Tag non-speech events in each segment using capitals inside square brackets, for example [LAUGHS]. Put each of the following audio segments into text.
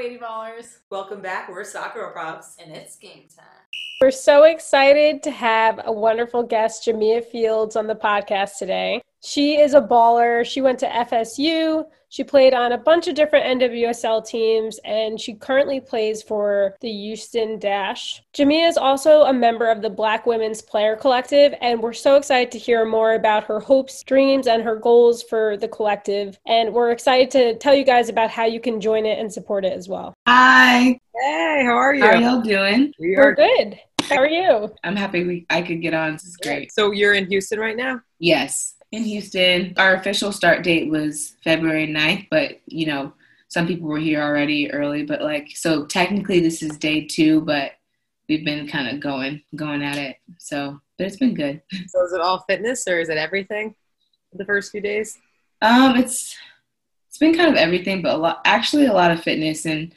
Lady Ballers? Welcome back. We're Soccer Props. And it's game time. We're so excited to have a wonderful guest, Jamia Fields, on the podcast today. She is a baller. She went to FSU. She played on a bunch of different NWSL teams, and she currently plays for the Houston Dash. Jamia is also a member of the Black Women's Player Collective, and we're so excited to hear more about her hopes, dreams, and her goals for the collective. And we're excited to tell you guys about how you can join it and support it as well. Hi. Hey, how are you? How are y'all doing? We We're are. good. How are you? I'm happy we I could get on. This is great. So you're in Houston right now? Yes. In Houston. Our official start date was February 9th, but you know, some people were here already early, but like so technically this is day two, but we've been kind of going going at it. So but it's been good. So is it all fitness or is it everything? The first few days? Um it's it's been kind of everything, but a lot actually a lot of fitness and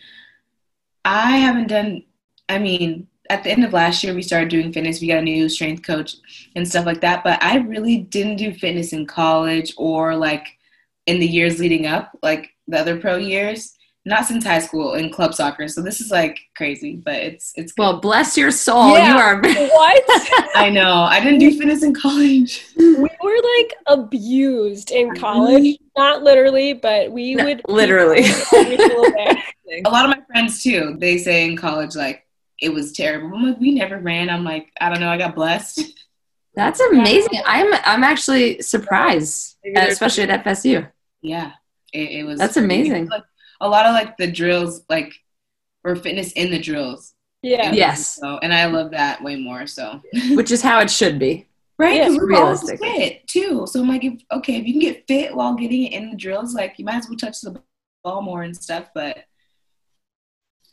I haven't done I mean, at the end of last year we started doing fitness. We got a new strength coach and stuff like that, but I really didn't do fitness in college or like in the years leading up, like the other pro years. Not since high school in club soccer. So this is like crazy, but it's it's good. Well, bless your soul. Yeah. You are. [LAUGHS] [LAUGHS] What? I know. I didn't do fitness in college. we were like abused in college. Not literally, but we No, would literally. [LAUGHS] every single day. A lot of my friends too. They say in college like it was terrible. I'm like, we never ran. I'm like, I don't know. I got blessed. That's [LAUGHS] amazing. I'm I'm actually surprised, Maybe there's- especially at FSU. Yeah, it, it was. That's amazing. Like, a lot of like the drills, like or fitness in the drills. Yeah. Yes, So, and I love that way more. So, [LAUGHS] which is how it should be. right, Yeah, we're all fit too. So I'm like, if, okay, if you can get fit while getting it in the drills, like you might as well touch the ball more and stuff. But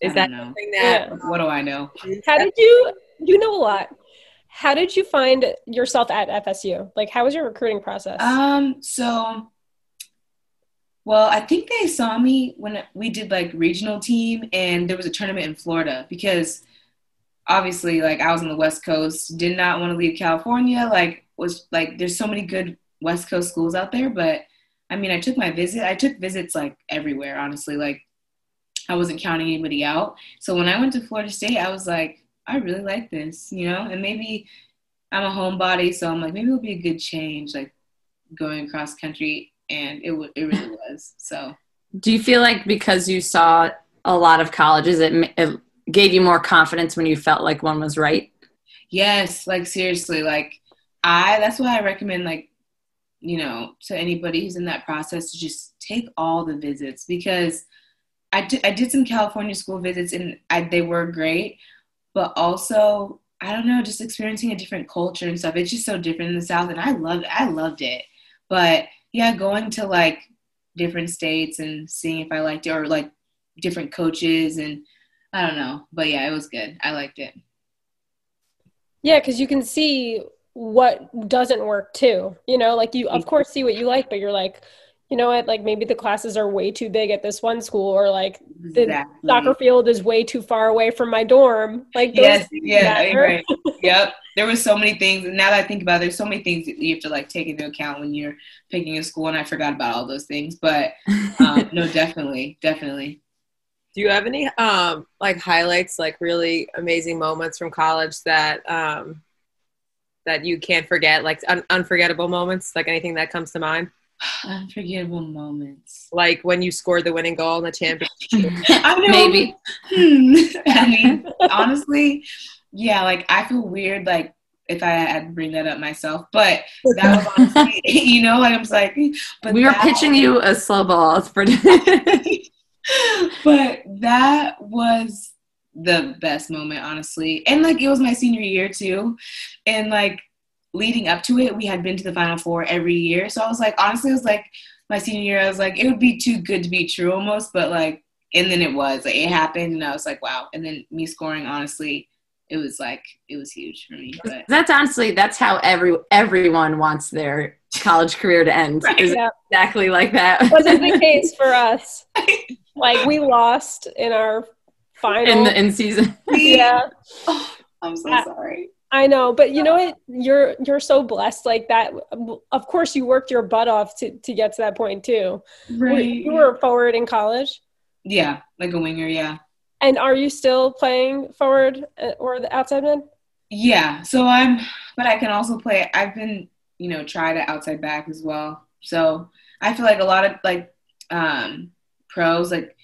Is that know. something that what do I know? How did you you know a lot. How did you find yourself at FSU? Like how was your recruiting process? Um, so well, I think they saw me when we did like regional team and there was a tournament in Florida because obviously like I was on the West Coast, did not want to leave California, like was like there's so many good West Coast schools out there, but I mean, I took my visit. I took visits like everywhere, honestly. Like I wasn't counting anybody out. So when I went to Florida State, I was like, I really like this, you know? And maybe I'm a homebody, so I'm like, maybe it'll be a good change, like going across country. And it w- it really was. So Do you feel like because you saw a lot of colleges, it, it gave you more confidence when you felt like one was right? yes, like seriously, like I that's why I recommend like you know to anybody who's in that process to just take all the visits because I did I did some California school visits and I, they were great, but also I don't know, just experiencing a different culture and stuff. It's just so different in the South, and I loved I loved it. But yeah, going to like different states and seeing if I liked it or like different coaches and I don't know, but yeah, it was good. I liked it. yeah, because you can see what doesn't work too. You know, like you of course see what you like, but you're like, you know what, like maybe the classes are way too big at this one school or like the Exactly. soccer field is way too far away from my dorm. Like those Yes, yeah, right. [LAUGHS] yep. There was so many things, and now that I think about it, there's so many things that you have to like take into account when you're picking a school, and I forgot about all those things. But um, [LAUGHS] no, definitely, definitely. do you have any um like highlights, like really amazing moments from college that um that you can't forget, like un- unforgettable moments, like anything that comes to mind? [SIGHS] Unforgettable moments. Like when you scored the winning goal in the championship. [LAUGHS] I know. Maybe. Hmm. [LAUGHS] I mean, honestly, yeah. Like I feel weird, like if I had to bring that up myself, but that was honestly, [LAUGHS] you know, like I'm just like, but we were that- pitching you a slow ball. It's pretty. but that was the best moment, honestly. And like it was my senior year too. And like leading up to it, we had been to the final four every year. So I was like, honestly, it was like my senior year, I was like, it would be too good to be true almost, but like and then it was like it happened and I was like, wow. And then me scoring, honestly, it was like it was huge for me. But that's honestly that's how every everyone wants their college career to end. Right. Is Yeah. exactly like that. wasn't the case for us. [LAUGHS] Like we lost in our final. in the in season. yeah, oh, I'm so Uh, sorry. I know, but you know what? You're you're so blessed like that. Of course, you worked your butt off to to get to that point too. Right. You were forward in college. Yeah, like a winger. Yeah. And are you still playing forward uh, or the outside mid? Yeah. So I'm, but I can also play. I've been, you know, tried at outside back as well. So I feel like a lot of like um, pros, like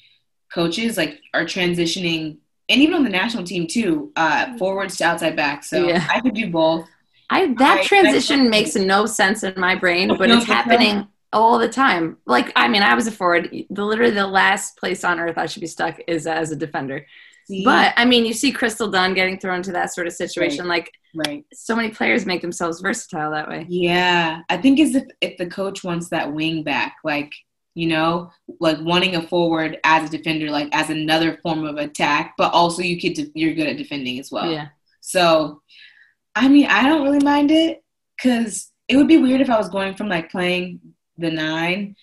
coaches, like are transitioning, and even on the national team too, uh, forwards to outside back. So Yeah. I could do both. I that I- transition I- makes no sense in my brain, but No, it's [LAUGHS] no. happening all the time. Like I mean, I was a forward. The literally the last place on earth I should be stuck is as a defender. See? But I mean, you see Crystal Dunn getting thrown into that sort of situation. Like right. so many players make themselves versatile that way. Yeah, I think is if if the coach wants that wing back, like you know, like wanting a forward as a defender, like as another form of attack, but also you could de- you're good at defending as well. Yeah. So, I mean, I don't really mind it because it would be weird if I was going from like playing the nine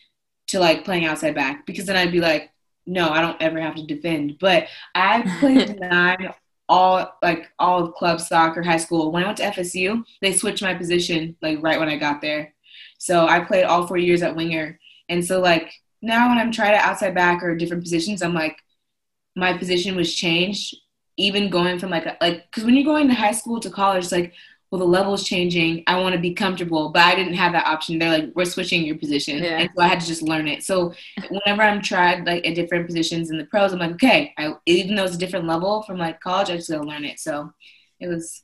to like playing outside back because then I'd be like, no, I don't ever have to defend. But I played [LAUGHS] the nine all like all of club soccer, high school. When I went to FSU, they switched my position like right when I got there. So I played all four years at winger, and so like now when I'm trying to outside back or different positions, I'm like my position was changed. Even going from like a, like because when you're going to high school to college, it's like well the level's changing. I want to be comfortable, but I didn't have that option. They're like we're switching your position, Yeah. and so I had to just learn it. So whenever I'm tried like at different positions in the pros, I'm like okay, I, even though it's a different level from like college, I just gotta learn it. So it was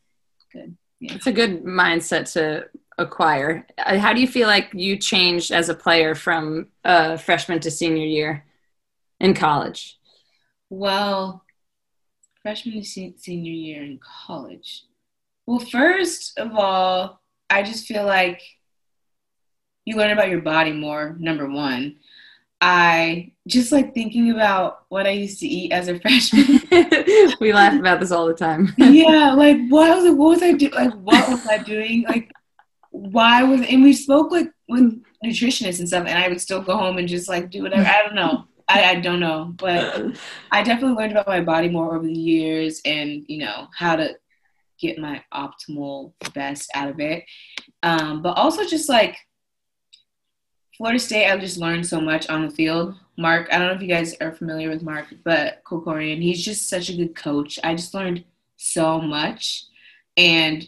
good. It's a good mindset to acquire. Uh, How do you feel like you changed as a player from uh, freshman to senior year in college? Well, freshman to se- senior year in college. Well, first of all, I just feel like you learn about your body more, number one. I just like thinking about what I used to eat as a freshman. [LAUGHS] we laugh about this all the time. [LAUGHS] yeah, like what was it? What was I doing? Like what was I doing? Like why was? And we spoke like with nutritionists and stuff, and I would still go home and just like do whatever. I don't know. I, I don't know, but I definitely learned about my body more over the years, and you know how to get my optimal best out of it. Um, but also just like Florida State, I've just learned so much on the field. Mark, I don't know if you guys are familiar with Mark, but Krikorian, he's just such a good coach. I just learned so much, and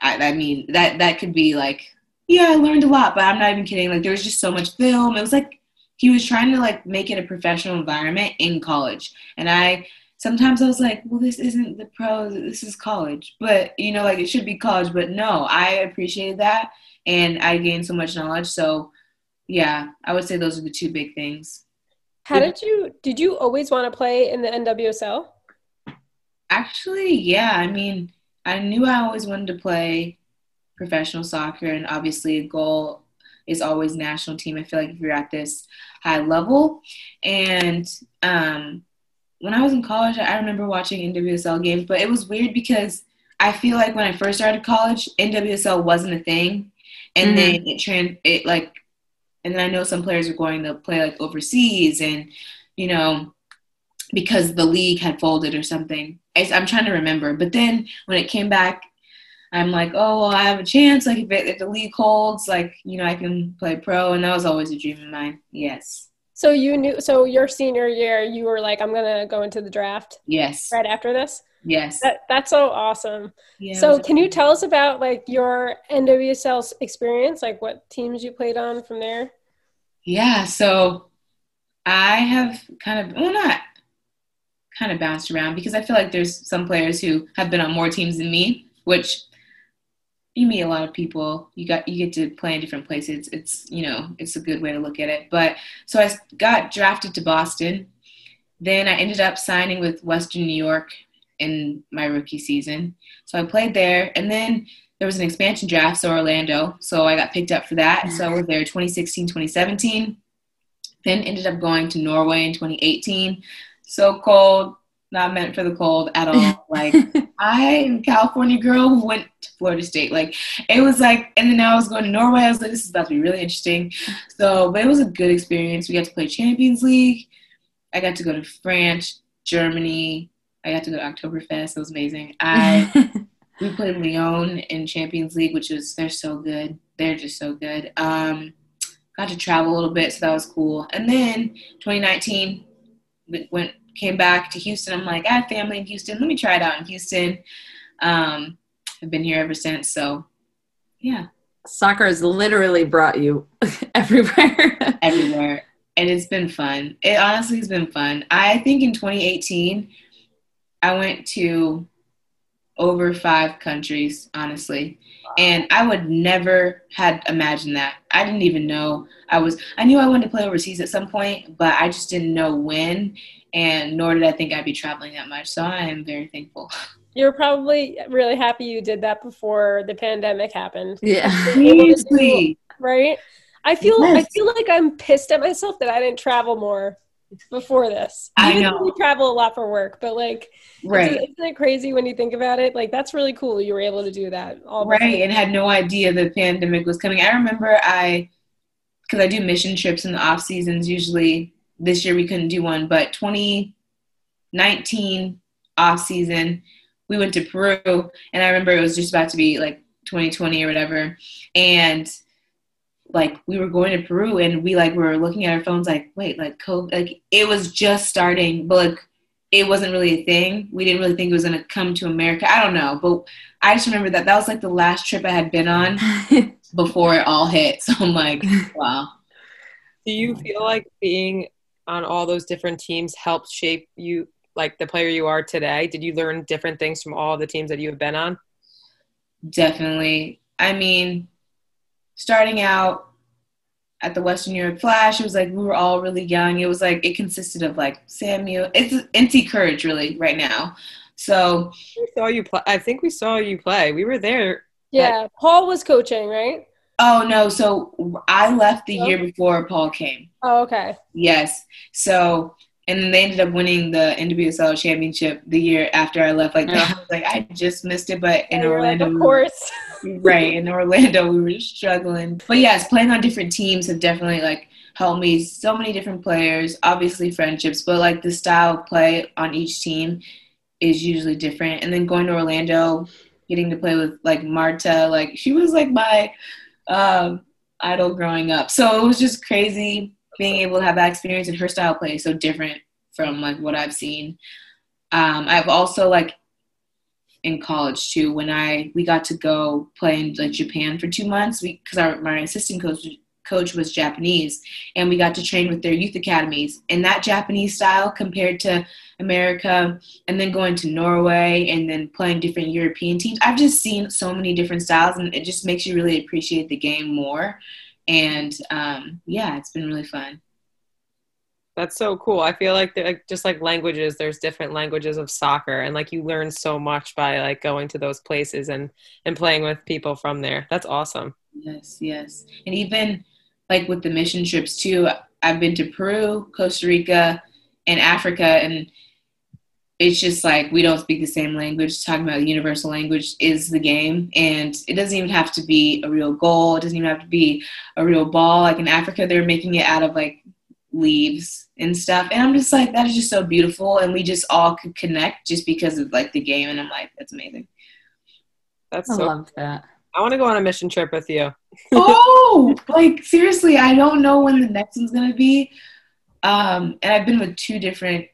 I, I mean that that could be like, yeah, I learned a lot, but I'm not even kidding. Like there was just so much film. It was like he was trying to like make it a professional environment in college, and I sometimes I was like, well, this isn't the pros, this is college, but you know, like it should be college, but no, I appreciated that, and I gained so much knowledge. So yeah, I would say those are the two big things. How did you did you always want to play in the NWSL? Actually, yeah. I mean, I knew I always wanted to play professional soccer, and obviously, a goal is always national team. I feel like if you're at this high level, and um, when I was in college, I remember watching NWSL games, but it was weird because I feel like when I first started college, NWSL wasn't a thing, and Mhm. then it trans it like, and then I know some players are going to play like overseas, and you know because the league had folded or something. I, I'm trying to remember. But then when it came back, I'm like, oh, well, I have a chance. Like, if, it, if the league holds, like, you know, I can play pro. And that was always a dream of mine. Yes. So you knew so your senior year you were like I'm going to go into the draft Yes. right after this. Yes. That that's so awesome. Yeah, so can you tell us about like your NWSL experience, like what teams you played on from there? Yeah. So I have kind of, well, not kind of bounced around because I feel like there's some players who have been on more teams than me, which you meet a lot of people. You got you get to play in different places. It's you know it's a good way to look at it. But so I got drafted to Boston. Then I ended up signing with Western New York in my rookie season. So I played there, and then there was an expansion draft, so Orlando. So I got picked up for that. So I was there 2016, 2017. Then ended up going to Norway in 2018. So cold, not meant for the cold at all. [LAUGHS] Like I California girl who went to Florida State. Like it was like, and then I was going to Norway. I was like, this is about to be really interesting. So, but it was a good experience. We got to play Champions League. I got to go to France, Germany. I got to go to Oktoberfest. It was amazing. I [LAUGHS] we played Lyon in Champions League, which was they're so good. They're just so good. Um, got to travel a little bit, so that was cool. And then 2019, went came back to Houston. I'm like, I have family in Houston. Let me try it out in Houston. Um, I've been here ever since. So, yeah. Soccer has literally brought you [LAUGHS] everywhere. everywhere. And it's been fun. It honestly has been fun. I think in 2018, I went to over five countries, honestly. And I would never had imagined that. I didn't even know I was I knew I wanted to play overseas at some point, but I just didn't know when and nor did I think I'd be traveling that much. So I am very thankful. [LAUGHS] You're probably really happy you did that before the pandemic happened. Yeah. Seriously. Right? I feel yes. I feel like I'm pissed at myself that I didn't travel more before this. I know. We travel a lot for work, but like, right? Isn't, isn't, it crazy when you think about it? Like, that's really cool. You were able to do that. All right, before. and had no idea the pandemic was coming. I remember I, because I do mission trips in the off seasons. Usually, this year we couldn't do one, but 2019 off season we went to Peru, and I remember it was just about to be like 2020 or whatever, and like we were going to Peru and we like were looking at our phones like, wait, like COVID, like it was just starting, but like it wasn't really a thing. We didn't really think it was gonna come to America. I don't know, but I just remember that that was like the last trip I had been on [LAUGHS] before it all hit. So I'm like, wow. Do you feel like being on all those different teams helped shape you like the player you are today? Did you learn different things from all the teams that you have been on? Definitely. I mean, starting out at the Western New York Flash, it was like we were all really young. It was like it consisted of like Samuel, it's NC Courage really right now. So we saw you play. I think we saw you play. We were there. Yeah, at- Paul was coaching, right? Oh no, so I left the oh. year before Paul came. Oh, okay. Yes. So and then they ended up winning the NWSL championship the year after I left. Like [LAUGHS] yeah. I was like, I just missed it, but in yeah, Orlando, of course, [LAUGHS] right in Orlando, we were struggling. But yes, playing on different teams have definitely like helped me. So many different players, obviously friendships, but like the style of play on each team is usually different. And then going to Orlando, getting to play with like Marta, like she was like my um, idol growing up. So it was just crazy being able to have that experience and her style play is so different from like what I've seen. Um, I've also like in college too when I we got to go play in like Japan for two months because our my assistant coach coach was Japanese and we got to train with their youth academies and that Japanese style compared to America and then going to Norway and then playing different European teams. I've just seen so many different styles and it just makes you really appreciate the game more and um, yeah, it's been really fun. That's so cool. I feel like like just like languages, there's different languages of soccer, and like you learn so much by like going to those places and and playing with people from there. That's awesome. Yes, yes, and even like with the mission trips too. I've been to Peru, Costa Rica, and Africa, and it's just like we don't speak the same language. Talking about the universal language is the game, and it doesn't even have to be a real goal. It doesn't even have to be a real ball. Like in Africa, they're making it out of like leaves and stuff, and I'm just like that is just so beautiful, and we just all could connect just because of like the game, and I'm like that's amazing. That's I so, love that. I want to go on a mission trip with you. [LAUGHS] [LAUGHS] oh, like seriously, I don't know when the next one's gonna be. Um, and I've been with two different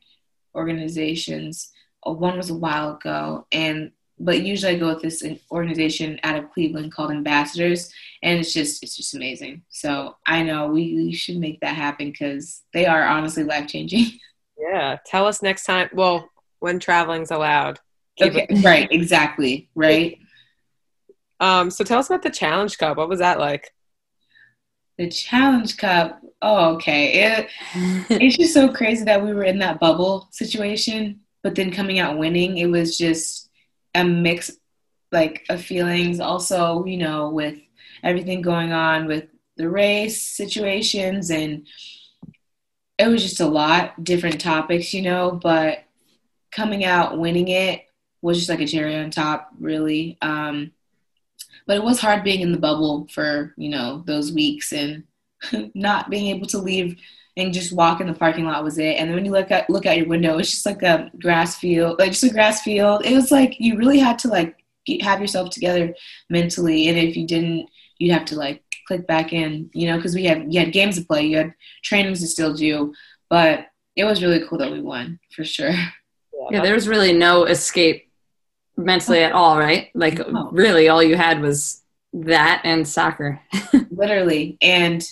organizations. Uh, one was a while ago, and but usually I go with this organization out of Cleveland called Ambassadors, and it's just it's just amazing. So I know we, we should make that happen because they are honestly life changing. [LAUGHS] Yeah, tell us next time. Well, when traveling's allowed. okay, right, exactly, right. Um, so tell us about the Challenge Cup. What was that like? The Challenge Cup. Oh, okay. It, [LAUGHS] it's just so crazy that we were in that bubble situation, but then coming out winning, it was just a mix, like, of feelings. Also, you know, with everything going on with the race situations, and it was just a lot different topics, you know. But coming out winning it was just like a cherry on top, really. Um, but it was hard being in the bubble for you know those weeks and [LAUGHS] not being able to leave and just walk in the parking lot was it. And then when you look at look out your window, it's just like a grass field, like just a grass field. It was like you really had to like get, have yourself together mentally, and if you didn't, you'd have to like click back in, you know, because we had you had games to play, you had trainings to still do, but it was really cool that we won for sure. Yeah, there was really no escape mentally at all, right? Like No. really all you had was that and soccer. [LAUGHS] literally and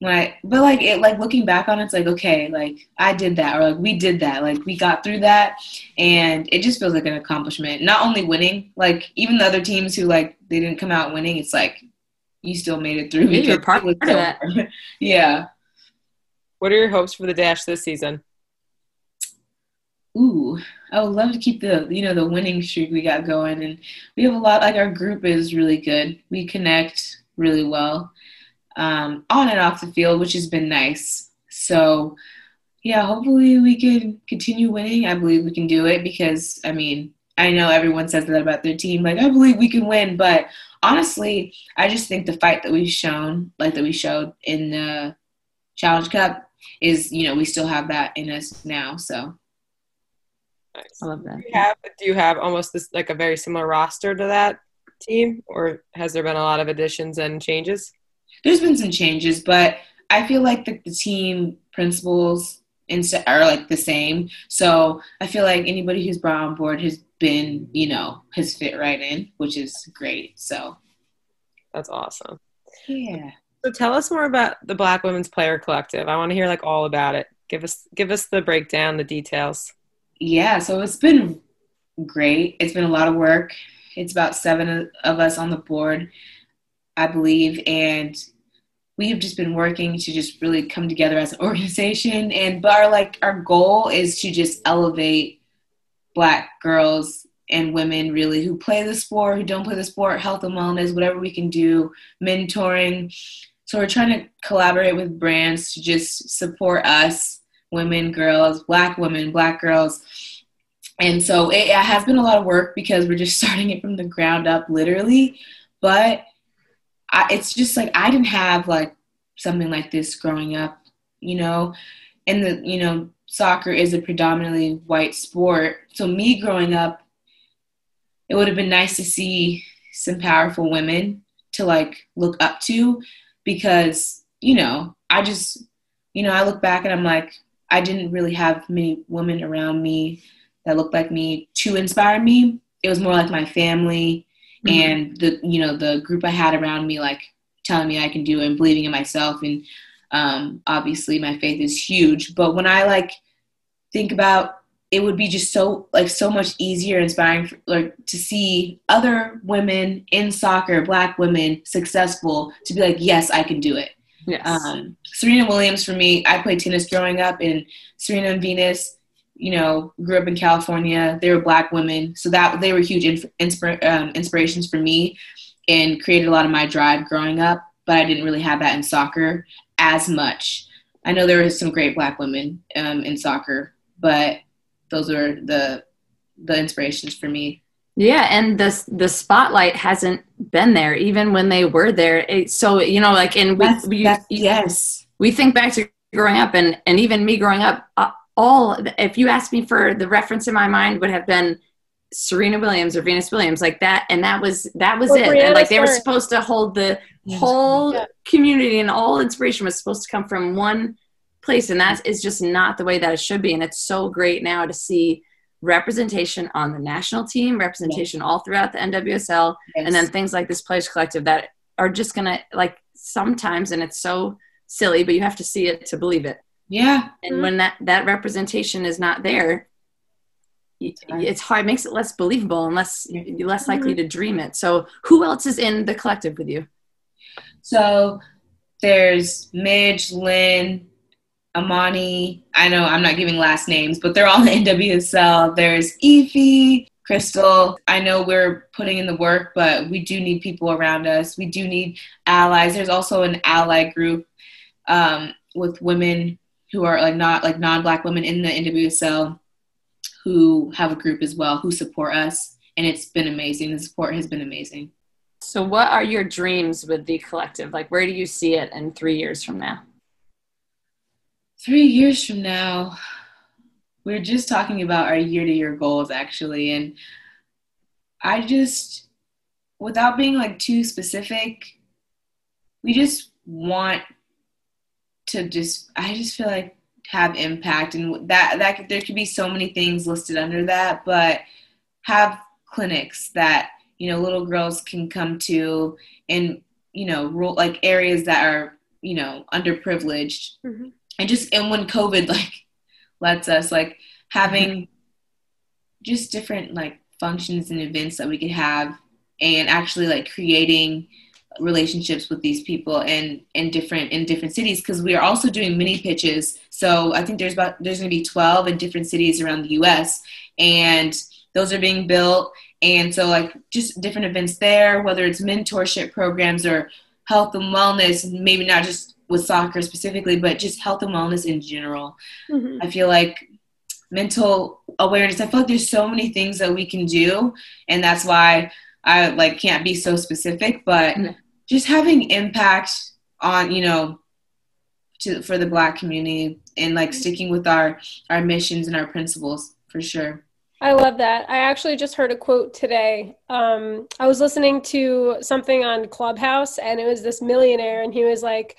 when i but like it like looking back on it, it's like okay like i did that or like we did that like we got through that and it just feels like an accomplishment not only winning like even the other teams who like they didn't come out winning it's like you still made it through Yeah, you're because part of that. [LAUGHS] yeah What are your hopes for the dash this season? ooh i would love to keep the you know the winning streak we got going. And we have a lot like our group is really good. We connect really well um, on and off the field which has been nice. So yeah hopefully we can continue winning. I believe we can do it because i mean i know everyone says that about their team like i believe we can win. But honestly i just think the fight that we've shown like that we showed in the challenge cup is you know we still have that in us now. So Nice. I love that. Do you have, do you have almost this like a very similar roster to that team, or has there been a lot of additions and changes? there's been some changes, but I feel like the, the team principles instead are like the same. So I feel like anybody who's brought on board has been, you know, has fit right in, which is great. So That's awesome. yeah. So tell us more about the Black Women's Player Collective. I want to hear like all about it. Give us give us the breakdown, the details. Yeah, so it's been great. It's been a lot of work. It's about seven of us on the board, I believe, and we have just been working to just really come together as an [LAUGHS] organization. And but our like our goal is to just elevate Black girls and women really who play the sport, who don't play the sport, health and wellness, whatever we can do, mentoring. So we're trying to collaborate with brands to just support us women, girls, black women, black girls. And so it, it has been a lot of work because we're just [LAUGHS] starting it from the ground up, literally. But I, it's just like I didn't have like something like this growing up, you know. And the you know soccer is a predominantly white sport, so me growing up, it would have been nice to see some powerful women to like look up to, because you know I just you know I look back and I'm like I didn't really have many women around me that looked like me to inspire me. It was more like my family Mhm. and the you know the group I had around me, like telling me I can do it and believing in myself. And um, obviously, my faith is huge. But when I like think about it, would be just so like so much easier, inspiring, for, like to see other women in soccer, Black women successful, to be like, yes, I can do it. Yes. Um, Serena Williams for me, I played tennis growing up, and Serena and Venus, you know, grew up in California. They were black women, so that they were huge inf- um, inspirations for me, and created a lot of my drive growing up. But I didn't really have that in soccer as much. I know there was some great black women um, in soccer, but those were the the inspirations for me. Yeah, and the the spotlight hasn't been there even when they were there. It, so you know, like, and we, That's, we that's, yes, we think back to growing up, and and even me growing up, uh, all if you asked me for the reference in my mind would have been Serena Williams or Venus Williams, like that, and that was that was Or it. Brianna And like they were supposed to hold the whole Yeah. community and all inspiration was supposed to come from one place and that is just not the way that it should be and it's so great now to see representation on the national team representation all throughout the nwsl yes. and then things like this players collective that are just gonna like sometimes and it's so silly but you have to see it to believe it. Yeah, and Mhm. when that that representation is not there it's hard. it makes it less believable and less you're less likely to dream it. So who else is in the collective with you? So there's Midge, Lynn, Imani. I know I'm not giving last names, but they're all [LAUGHS] in NWSL. There's Evie, Crystal. I know we're putting in the work, but we do need people around us. We do need allies. There's also an ally group um, with women who are like not like non-black women in the NWSL who have a group as well who support us, and it's been amazing. The support has been amazing. So, what are your dreams with the collective? Like, where do you see it in three years from now? Three years from now, we're just talking about our year to year goals actually. And I just, without being like too specific, we just want to just, I just feel like have impact and that that there could be so many things listed under that but have clinics that you know little girls can come to and, you know like areas that are you know underprivileged mm-hmm. And just and when covid like lets us like having mm-hmm. just different like functions and events that we could have and actually like creating relationships with these people and in different in different cities because we are also doing mini pitches so i think there's about there's going to be 12 in different cities around the us and those are being built and so like just different events there whether it's mentorship programs or health and wellness maybe not just with soccer specifically but just health and wellness in general mm-hmm. i feel like mental awareness i feel like there's so many things that we can do and that's why i like can't be so specific but mm-hmm. just having impact on you know to for the black community and like sticking with our our missions and our principles for sure I love that. I actually just heard a quote today. Um, I was listening to something on Clubhouse, and it was this millionaire, and he was like,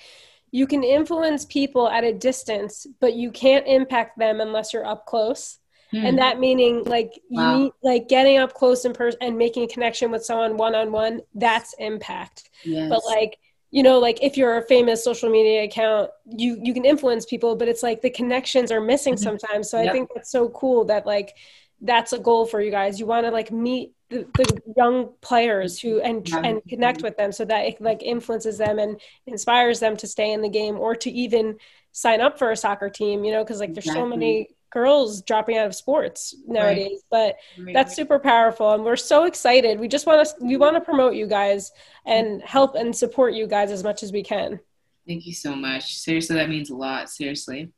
You can influence people at a distance, but you can't impact them unless you're up close. Mm. And that meaning, like, wow. you need, like getting up close and, person and making a connection with someone one on one, that's impact. Yes. But, like, you know like if you're a famous social media account you you can influence people but it's like the connections are missing mm-hmm. sometimes so yep. i think that's so cool that like that's a goal for you guys. You want to like meet the, the, young players who and and connect with them so that it like influences them and inspires them to stay in the game or to even sign up for a soccer team. You know, because like there's exactly. so many girls dropping out of sports nowadays right. but right. that's super powerful and we're so excited we just want to we want to promote you guys and help and support you guys as much as we can thank you so much seriously that means a lot seriously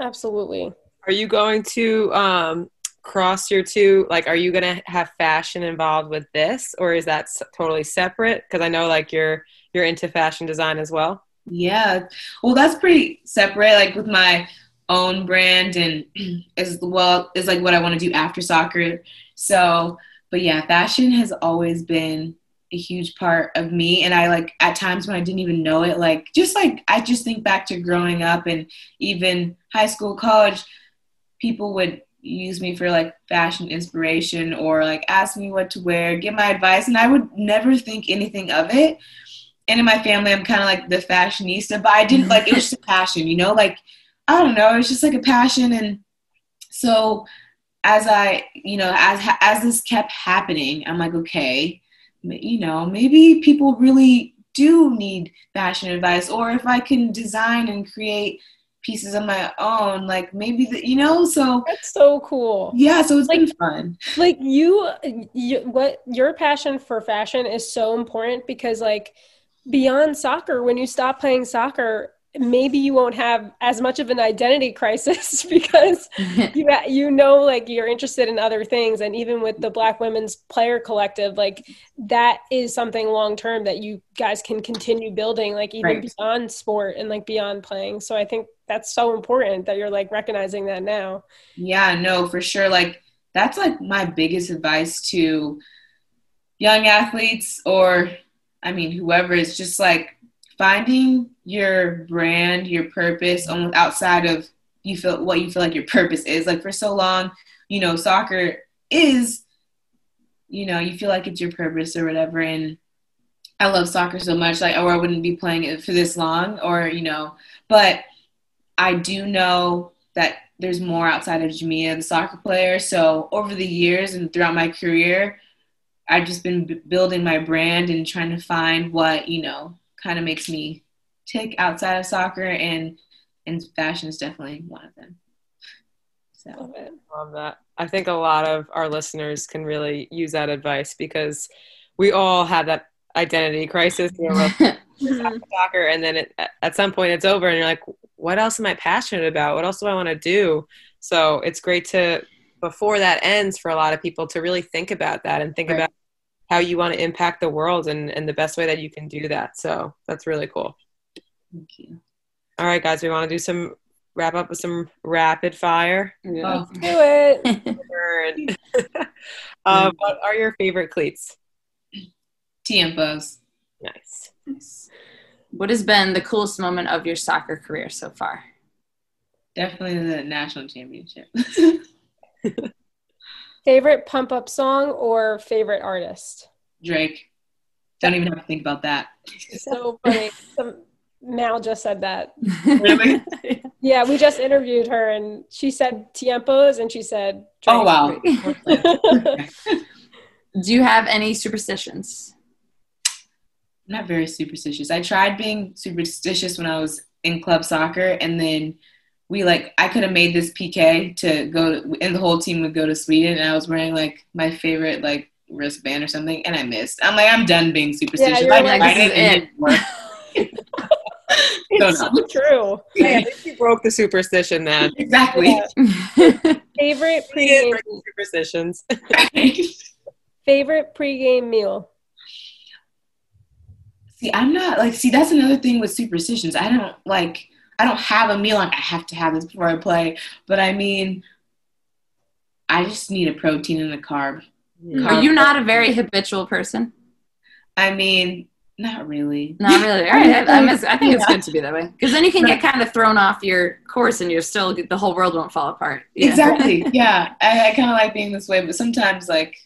absolutely are you going to um cross your two like are you going to have fashion involved with this or is that totally separate? Because i know like you're you're into fashion design as well. Yeah. Well that's pretty separate like with my own brand and [CLEARS THROAT] as well is like what i want to do after soccer. So but yeah fashion has always been a huge part of me and i like at times when i didn't even know it like just like i just think back to growing up and even high school college people would use me for like fashion inspiration or like ask me what to wear, give my advice, and I would never think anything of it. And in my family, I'm kind of like the fashionista, but I didn't like [LAUGHS] it was just a passion, you know, like I don't know, it was just like a passion. And so as I, you know, as as this kept happening, I'm like, okay, you know, maybe people really do need fashion advice, or if I can design and create pieces of my own like maybe the, you know so that's so cool. Yeah so it's like, been fun. like you, you what your passion for fashion is so important because like beyond soccer when you stop playing soccer maybe you won't have as much of an identity crisis [LAUGHS] because [LAUGHS] you you know like you're interested in other things. And even with the black women's player collective like that is something long term that you guys can continue building like even right. beyond sport and like beyond playing. So i think that's so important that you're like recognizing that now. Yeah no for sure. Like that's like my biggest advice to young athletes or i mean whoever is just like finding your brand, your purpose almost outside of you feel what you feel like your purpose is. Like for so long, you know, soccer is, you know, you feel like it's your purpose or whatever. And I love soccer so much, like, or I wouldn't be playing it for this long, or, you know, but I do know that there's more outside of Jamia, the soccer player. So over the years and throughout my career, I've just been b- building my brand and trying to find what, you know, kind of makes me tick outside of soccer and and fashion is definitely one of them. So love it. Love that. I think a lot of our listeners can really use that advice because we all have that identity crisis. [LAUGHS] You know, soccer, and then it, at some point it's over, and you're like, "What else am I passionate about? What else do I want to do?" So it's great to before that ends for a lot of people to really think about that and think right. about how you want to impact the world and, and the best way that you can do that. So that's really cool. Thank you. All right, guys, we want to do some wrap up with some rapid fire. Yeah. Let's do [LAUGHS] it. [LAUGHS] uh, what are your favorite cleats? Tiempos. Nice. nice. What has been the coolest moment of your soccer career so far? Definitely the national championship. [LAUGHS] favorite pump up song or favorite artist? Drake. Don't even have to think about that. So funny. Some, Mal just said that. Really? [LAUGHS] Yeah, we just interviewed her and she said tiempos and she said Oh wow. [LAUGHS] Do you have any superstitions? I'm not very superstitious. I tried being superstitious when I was in club soccer, and then we like I could have made this PK to go, to, and the whole team would go to Sweden, and I was wearing like my favorite like wristband or something, and I missed. I'm like, I'm done being superstitious. you're I like, tried this is it, didn't work. [LAUGHS] [LAUGHS] it's So so true. Hey, at least you broke the superstition then. Exactly. [LAUGHS] Favorite We didn't pregame superstitions. favorite pregame meal. see, I'm not like. See, that's another thing with superstitions. I don't like. I don't have a meal like I have to have this before I play. But I mean, I just need a protein and a carb. Are you not a very habitual person? I mean, not really. Not really. All right. [LAUGHS] I, I, miss- I think it's good to be that way because then you can get kind of thrown off your course and you're still the whole world won't fall apart. Yeah. Exactly. [LAUGHS] Yeah. I, I kind of like being this way, but sometimes, like,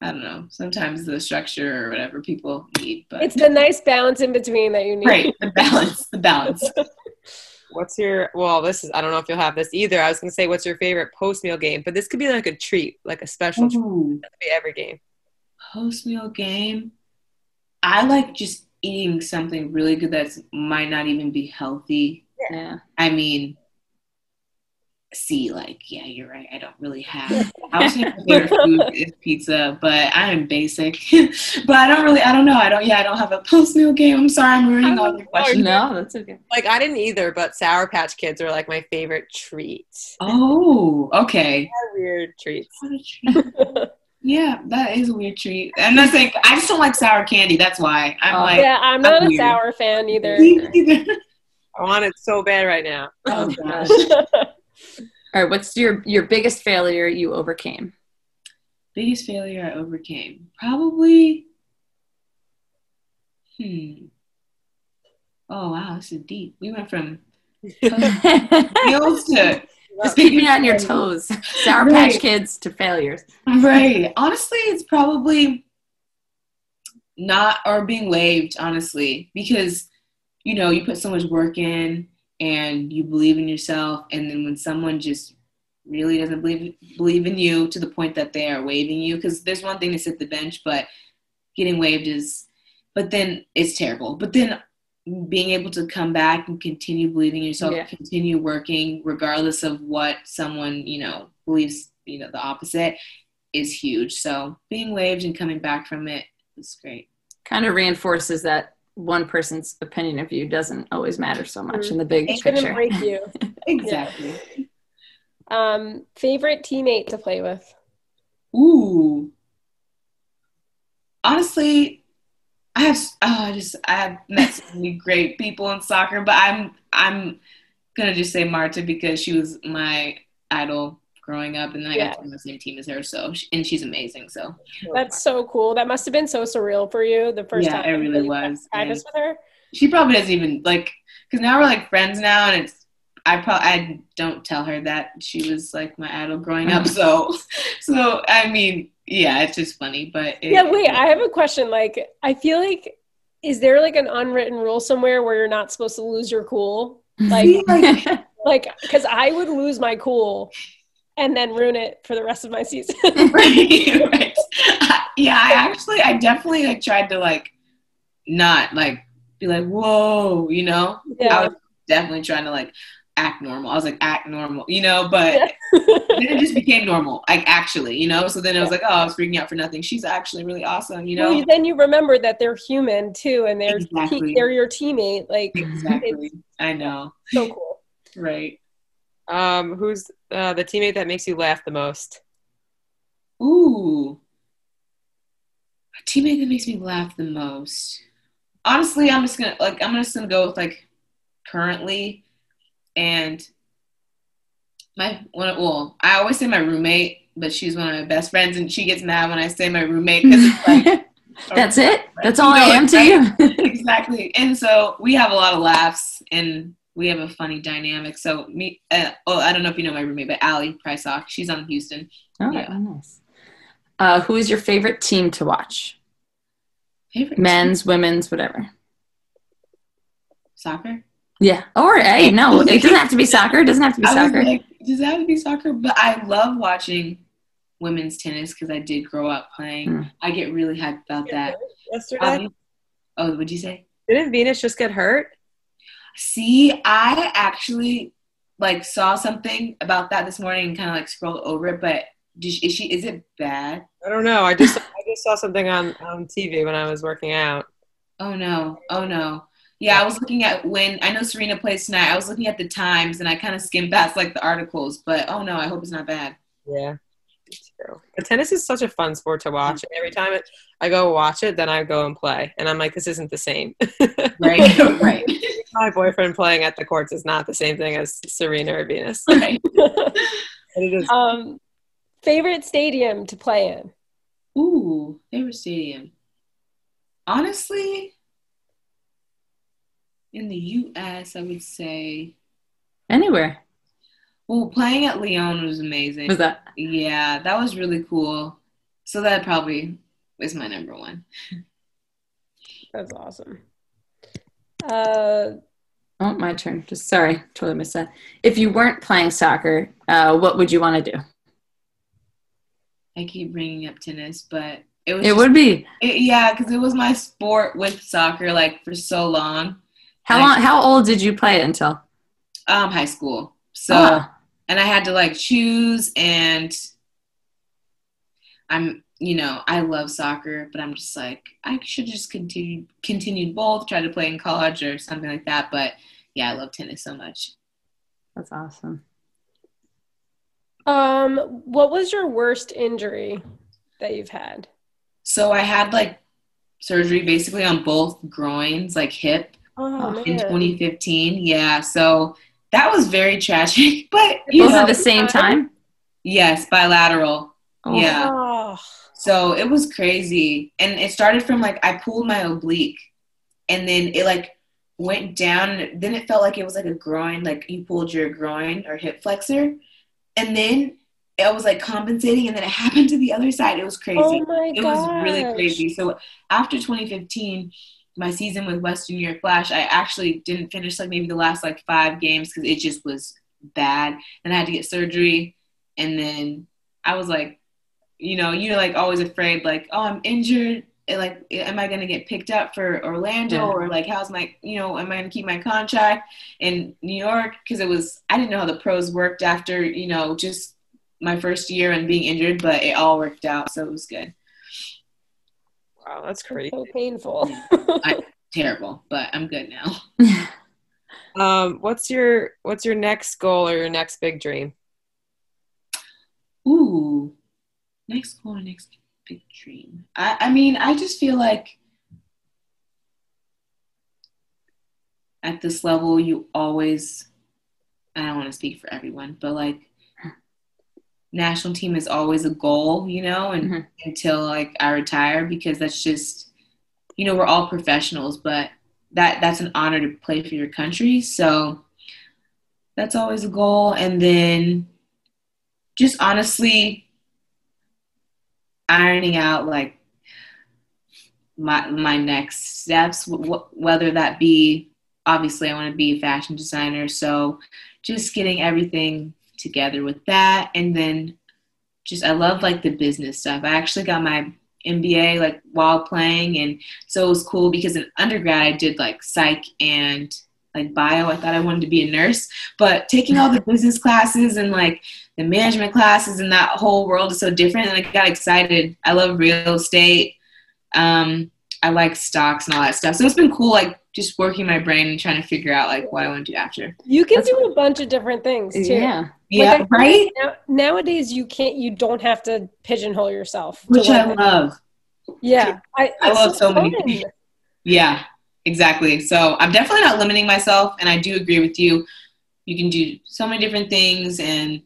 I don't know. Sometimes the structure or whatever people need, but It's the nice balance in between that you need. right. The balance. The balance. [LAUGHS] What's your well? This is I don't know if you'll have this either. I was gonna say what's your favorite post meal game, but this could be like a treat, like a special treat. Ooh, It could be every game. post meal game. I like just eating something really good that might not even be healthy. Yeah. I mean, see, like, yeah, you're right. I don't really have. [LAUGHS] I was saying my favorite food is pizza, but I'm basic. [LAUGHS] but I don't really. I don't know. I don't. Yeah, I don't have a post meal game. I'm sorry. I'm ruining all oh, your questions. No, that's okay. Like I didn't either, but Sour Patch Kids are like my favorite treat. Oh, okay. Weird treats. Treat. Yeah, that is a weird treat. And I'm not saying I just don't like sour candy. That's why I'm Oh. like. yeah, I'm not I'm a weird. sour fan [LAUGHS] either. Me. I want it so bad right now. Oh gosh. All right. What's your your biggest failure you overcame? Biggest failure I overcame. Probably. Hmm. Oh wow, this is deep. We went from [LAUGHS] meals to Just keeping you on your toes. Sour Patch Kids to failures. right. Honestly, it's probably not or being waived. Honestly, because you know you put so much work in and you believe in yourself, and then when someone just really doesn't believe believe in you to the point that they are waving you, because there's one thing to sit the bench, but getting waved is, but then it's terrible. But then being able to come back and continue believing in yourself, Yeah. continue working regardless of what someone you know believes, you know, the opposite is huge. So being waved and coming back from it is great. Kind of reinforces that one person's opinion of you doesn't always matter so much in the big It couldn't picture. break you. [LAUGHS] Exactly. Um, favorite teammate to play with? Ooh. Honestly, I have oh, I just I have met so many [LAUGHS] great people in soccer, but I'm I'm gonna just say Marta because she was my idol growing up, and then I Yeah. got to on the same team as her. So and she's amazing. So That's so cool. That must have been so surreal for you the first Yeah, time. it really was. Practice with her. she probably doesn't even like because now we're like friends now, and it's I probably I don't tell her that she was like my idol growing up. So [LAUGHS] so I mean, yeah, it's just funny, but it, Yeah, wait, I have a question. Like, I feel like, is there like an unwritten rule somewhere where you're not supposed to lose your cool? [LAUGHS] Like, like, because I would lose my cool and then ruin it for the rest of my season. [LAUGHS] right, right. [LAUGHS] Uh, yeah, I actually, I definitely like tried to like not like be like whoa, you know. Yeah. I was definitely trying to like act normal. I was like act normal, you know, but [LAUGHS] then it just became normal, like actually, you know. So then it was like, oh, I was freaking out for nothing. She's actually really awesome, you know. Well, then you remember that they're human too, and they're Exactly. they're your teammate. Like, Exactly. I know. so cool. Right. Um, who's uh, the teammate that makes you laugh the most? Ooh. A teammate that makes me laugh the most. Honestly, I'm just gonna like I'm just gonna go with like currently and my one of- well, I always say my roommate, but she's one of my best friends and she gets mad when I say my roommate because it's like [LAUGHS] That's it. [LAUGHS] That's all I am to you. exactly. And so we have a lot of laughs and we have a funny dynamic. So me, uh, oh, I don't know if you know my roommate, but Allie Prisock, she's on Houston. Oh, yeah. nice. Uh, who is your favorite team to watch? Favorite Men's, team? women's, whatever. Soccer. Yeah. Or hey, no, it doesn't have to be soccer. It doesn't have to be [LAUGHS] soccer. Like, does that have to be soccer? But I love watching women's tennis because I did grow up playing. Mm. I get really hyped about that. Yesterday. Um, oh, what'd you say? Didn't Venus just get hurt? See, I actually like saw something about that this morning and kind of like scrolled over it, but is she is it bad? I don't know. I just I just saw something on on TV when I was working out. Oh no! Oh no! Yeah, I was looking at when I know Serena plays tonight. I was looking at the times and I kind of skimmed past like the articles, but oh no, I hope it's not bad. Yeah, true. But tennis is such a fun sport to watch. And every time it, I go watch it, then I go and play, and I'm like, this isn't the same. right, [LAUGHS] right. My boyfriend playing at the courts is not the same thing as Serena or Venus. [LAUGHS] Right. [LAUGHS] it is. Um, favorite stadium to play in? Ooh, favorite stadium. Honestly, in the U.S., I would say anywhere. Well, playing at Lyon was amazing. Was that? Yeah, that was really cool. So that probably is my number one. That's awesome. Uh, oh, my turn. Just sorry, totally missed that. If you weren't playing soccer, uh, what would you want to do? I keep bringing up tennis, but it was. It just, would be. It, yeah, because it was my sport with soccer, like for so long. How long? how old did you play it until? Um, high school. So, uh and I had to like choose, and I'm, you know, I love soccer, but I'm just like I should just continue continued both, try to play in college or something like that. But yeah, I love tennis so much. That's awesome. Um, what was your worst injury that you've had? So I had like surgery basically on both groins, like hip, oh, in 2015. Yeah, so that was very tragic. [LAUGHS] But both know, at the same time. Yes, bilateral. Oh. Yeah. So it was crazy, and it started from like I pulled my oblique, and then it like went down. Then it felt like it was like a groin, like you pulled your groin or hip flexor and then it was like compensating and then it [LAUGHS] happened to the other side it was crazy oh my it gosh. was really crazy so after 2015 my season with western new york flash i actually didn't finish like maybe the last like five games because it just was bad. And i had to get surgery and then i was like you know you're like always afraid like oh i'm injured. Like am i going to get picked up for orlando yeah. or like how's my you know am i going to keep my contract in new york? Because it was i didn't know how the pros worked after you know just my first year and being injured but it all worked out so it was good wow that's crazy so painful. I, [LAUGHS] terrible but i'm good now. Um what's your what's your next goal or your next big dream? Ooh next goal next big dream. I, I mean, I just feel like at this level, you always, I don't want to speak for everyone, but like, national team is always a goal, you know, and mm-hmm. until like I retire, because that's just, you know, we're all professionals, but that that's an honor to play for your country. So that's always a goal. And then just honestly ironing out like my my next steps whether that be obviously I want to be a fashion designer so just getting everything together with that and then just I love like the business stuff. I actually got my MBA like while playing and so it was cool because in undergrad I did like psych and like bio. I thought I wanted to be a nurse, but taking all the [LAUGHS] business classes and like the management classes and that whole world is so different. And I got excited. I love real estate. Um, I like stocks and all that stuff. So it's been cool, like just working my brain and trying to figure out like what I want to do after. You can That's do a bunch of different things too. Yeah. Like yeah. right. Now, nowadays, you can't. You don't have to pigeonhole yourself. Which I love. Yeah, I, I love so, so many. Yeah, exactly. So I'm definitely not limiting myself, and I do agree with you. You can do so many different things, and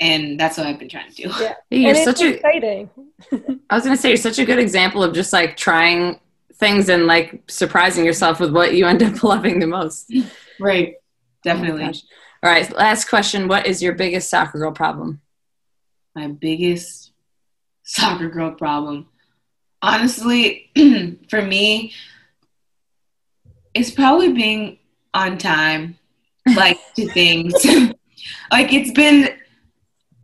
and that's what I've been trying to do. Yeah, you're such a exciting. [LAUGHS] I was gonna say you're such a good example of just like trying things and like surprising yourself with what you end up [LAUGHS] loving the most. Right. Oh definitely. Oh All right, last question. What is your biggest soccer girl problem? My biggest soccer girl problem. Honestly, [CLEARS THROAT] for me, it's probably being on time, like to things. [LAUGHS] like it's been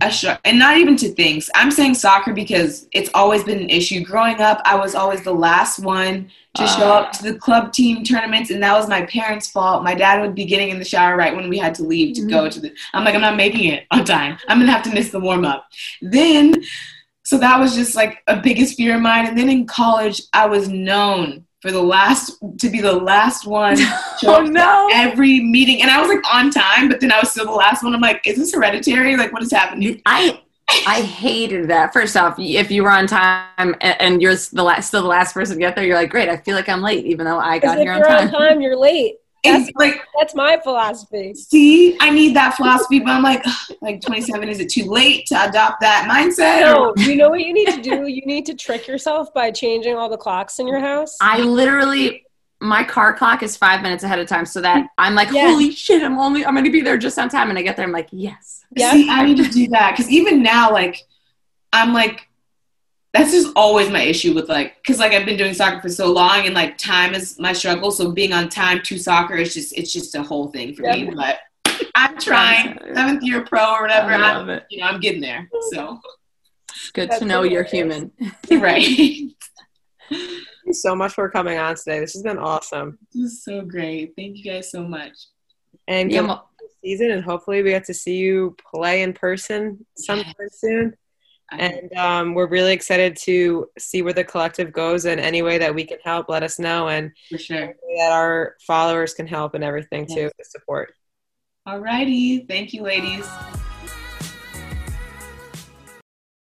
a and not even to things. I'm saying soccer because it's always been an issue. Growing up, I was always the last one to show up ah. to the club team tournaments, and that was my parents' fault. My dad would be getting in the shower right when we had to leave to go mm-hmm. to the. I'm like, I'm not making it on time. I'm gonna have to miss the warm up. Then, so that was just like a biggest fear of mine. And then in college, I was known for the last to be the last one [LAUGHS] oh, to show Oh up no! every meeting, and I was like on time, but then I was still the last one. I'm like, is this hereditary? Like, what is happening? I I hated that. First off, if you were on time and, and you're the last, still the last person to get there, you're like, great. I feel like I'm late, even though I got if here on you're time. on time, you're late. It's That's- like That's my philosophy. see, I need that philosophy, but I'm like, ugh, like 27, is it too late to adopt that mindset? No, [LAUGHS] you know what you need to do? You need to trick yourself by changing all the clocks in your house. I literally, my car clock is five minutes ahead of time, so that I'm like, Yeah. holy shit, I'm only, I'm gonna be there just on time, and I get there, I'm like, yes. Yeah. See, I need to do that because even now, like, I'm like, that's just always my issue with like, because like I've been doing soccer for so long, and like time is my struggle. So being on time to soccer is just, it's just a whole thing for me. But I'm [LAUGHS] trying, seventh year pro or whatever. I I'm, it. you know, I'm getting there. So It's good That's to know you're human. [LAUGHS] right. Thank you so much for coming on today. This has been awesome. This is so great. Thank you guys so much. And Yeah, good well- season, and hopefully we get to see you play in person sometime soon. And um, we're really excited to see where the collective goes, and any way that we can help, let us know, and for sure. that our followers can help and everything too, to support. Alrighty. Thank you, ladies.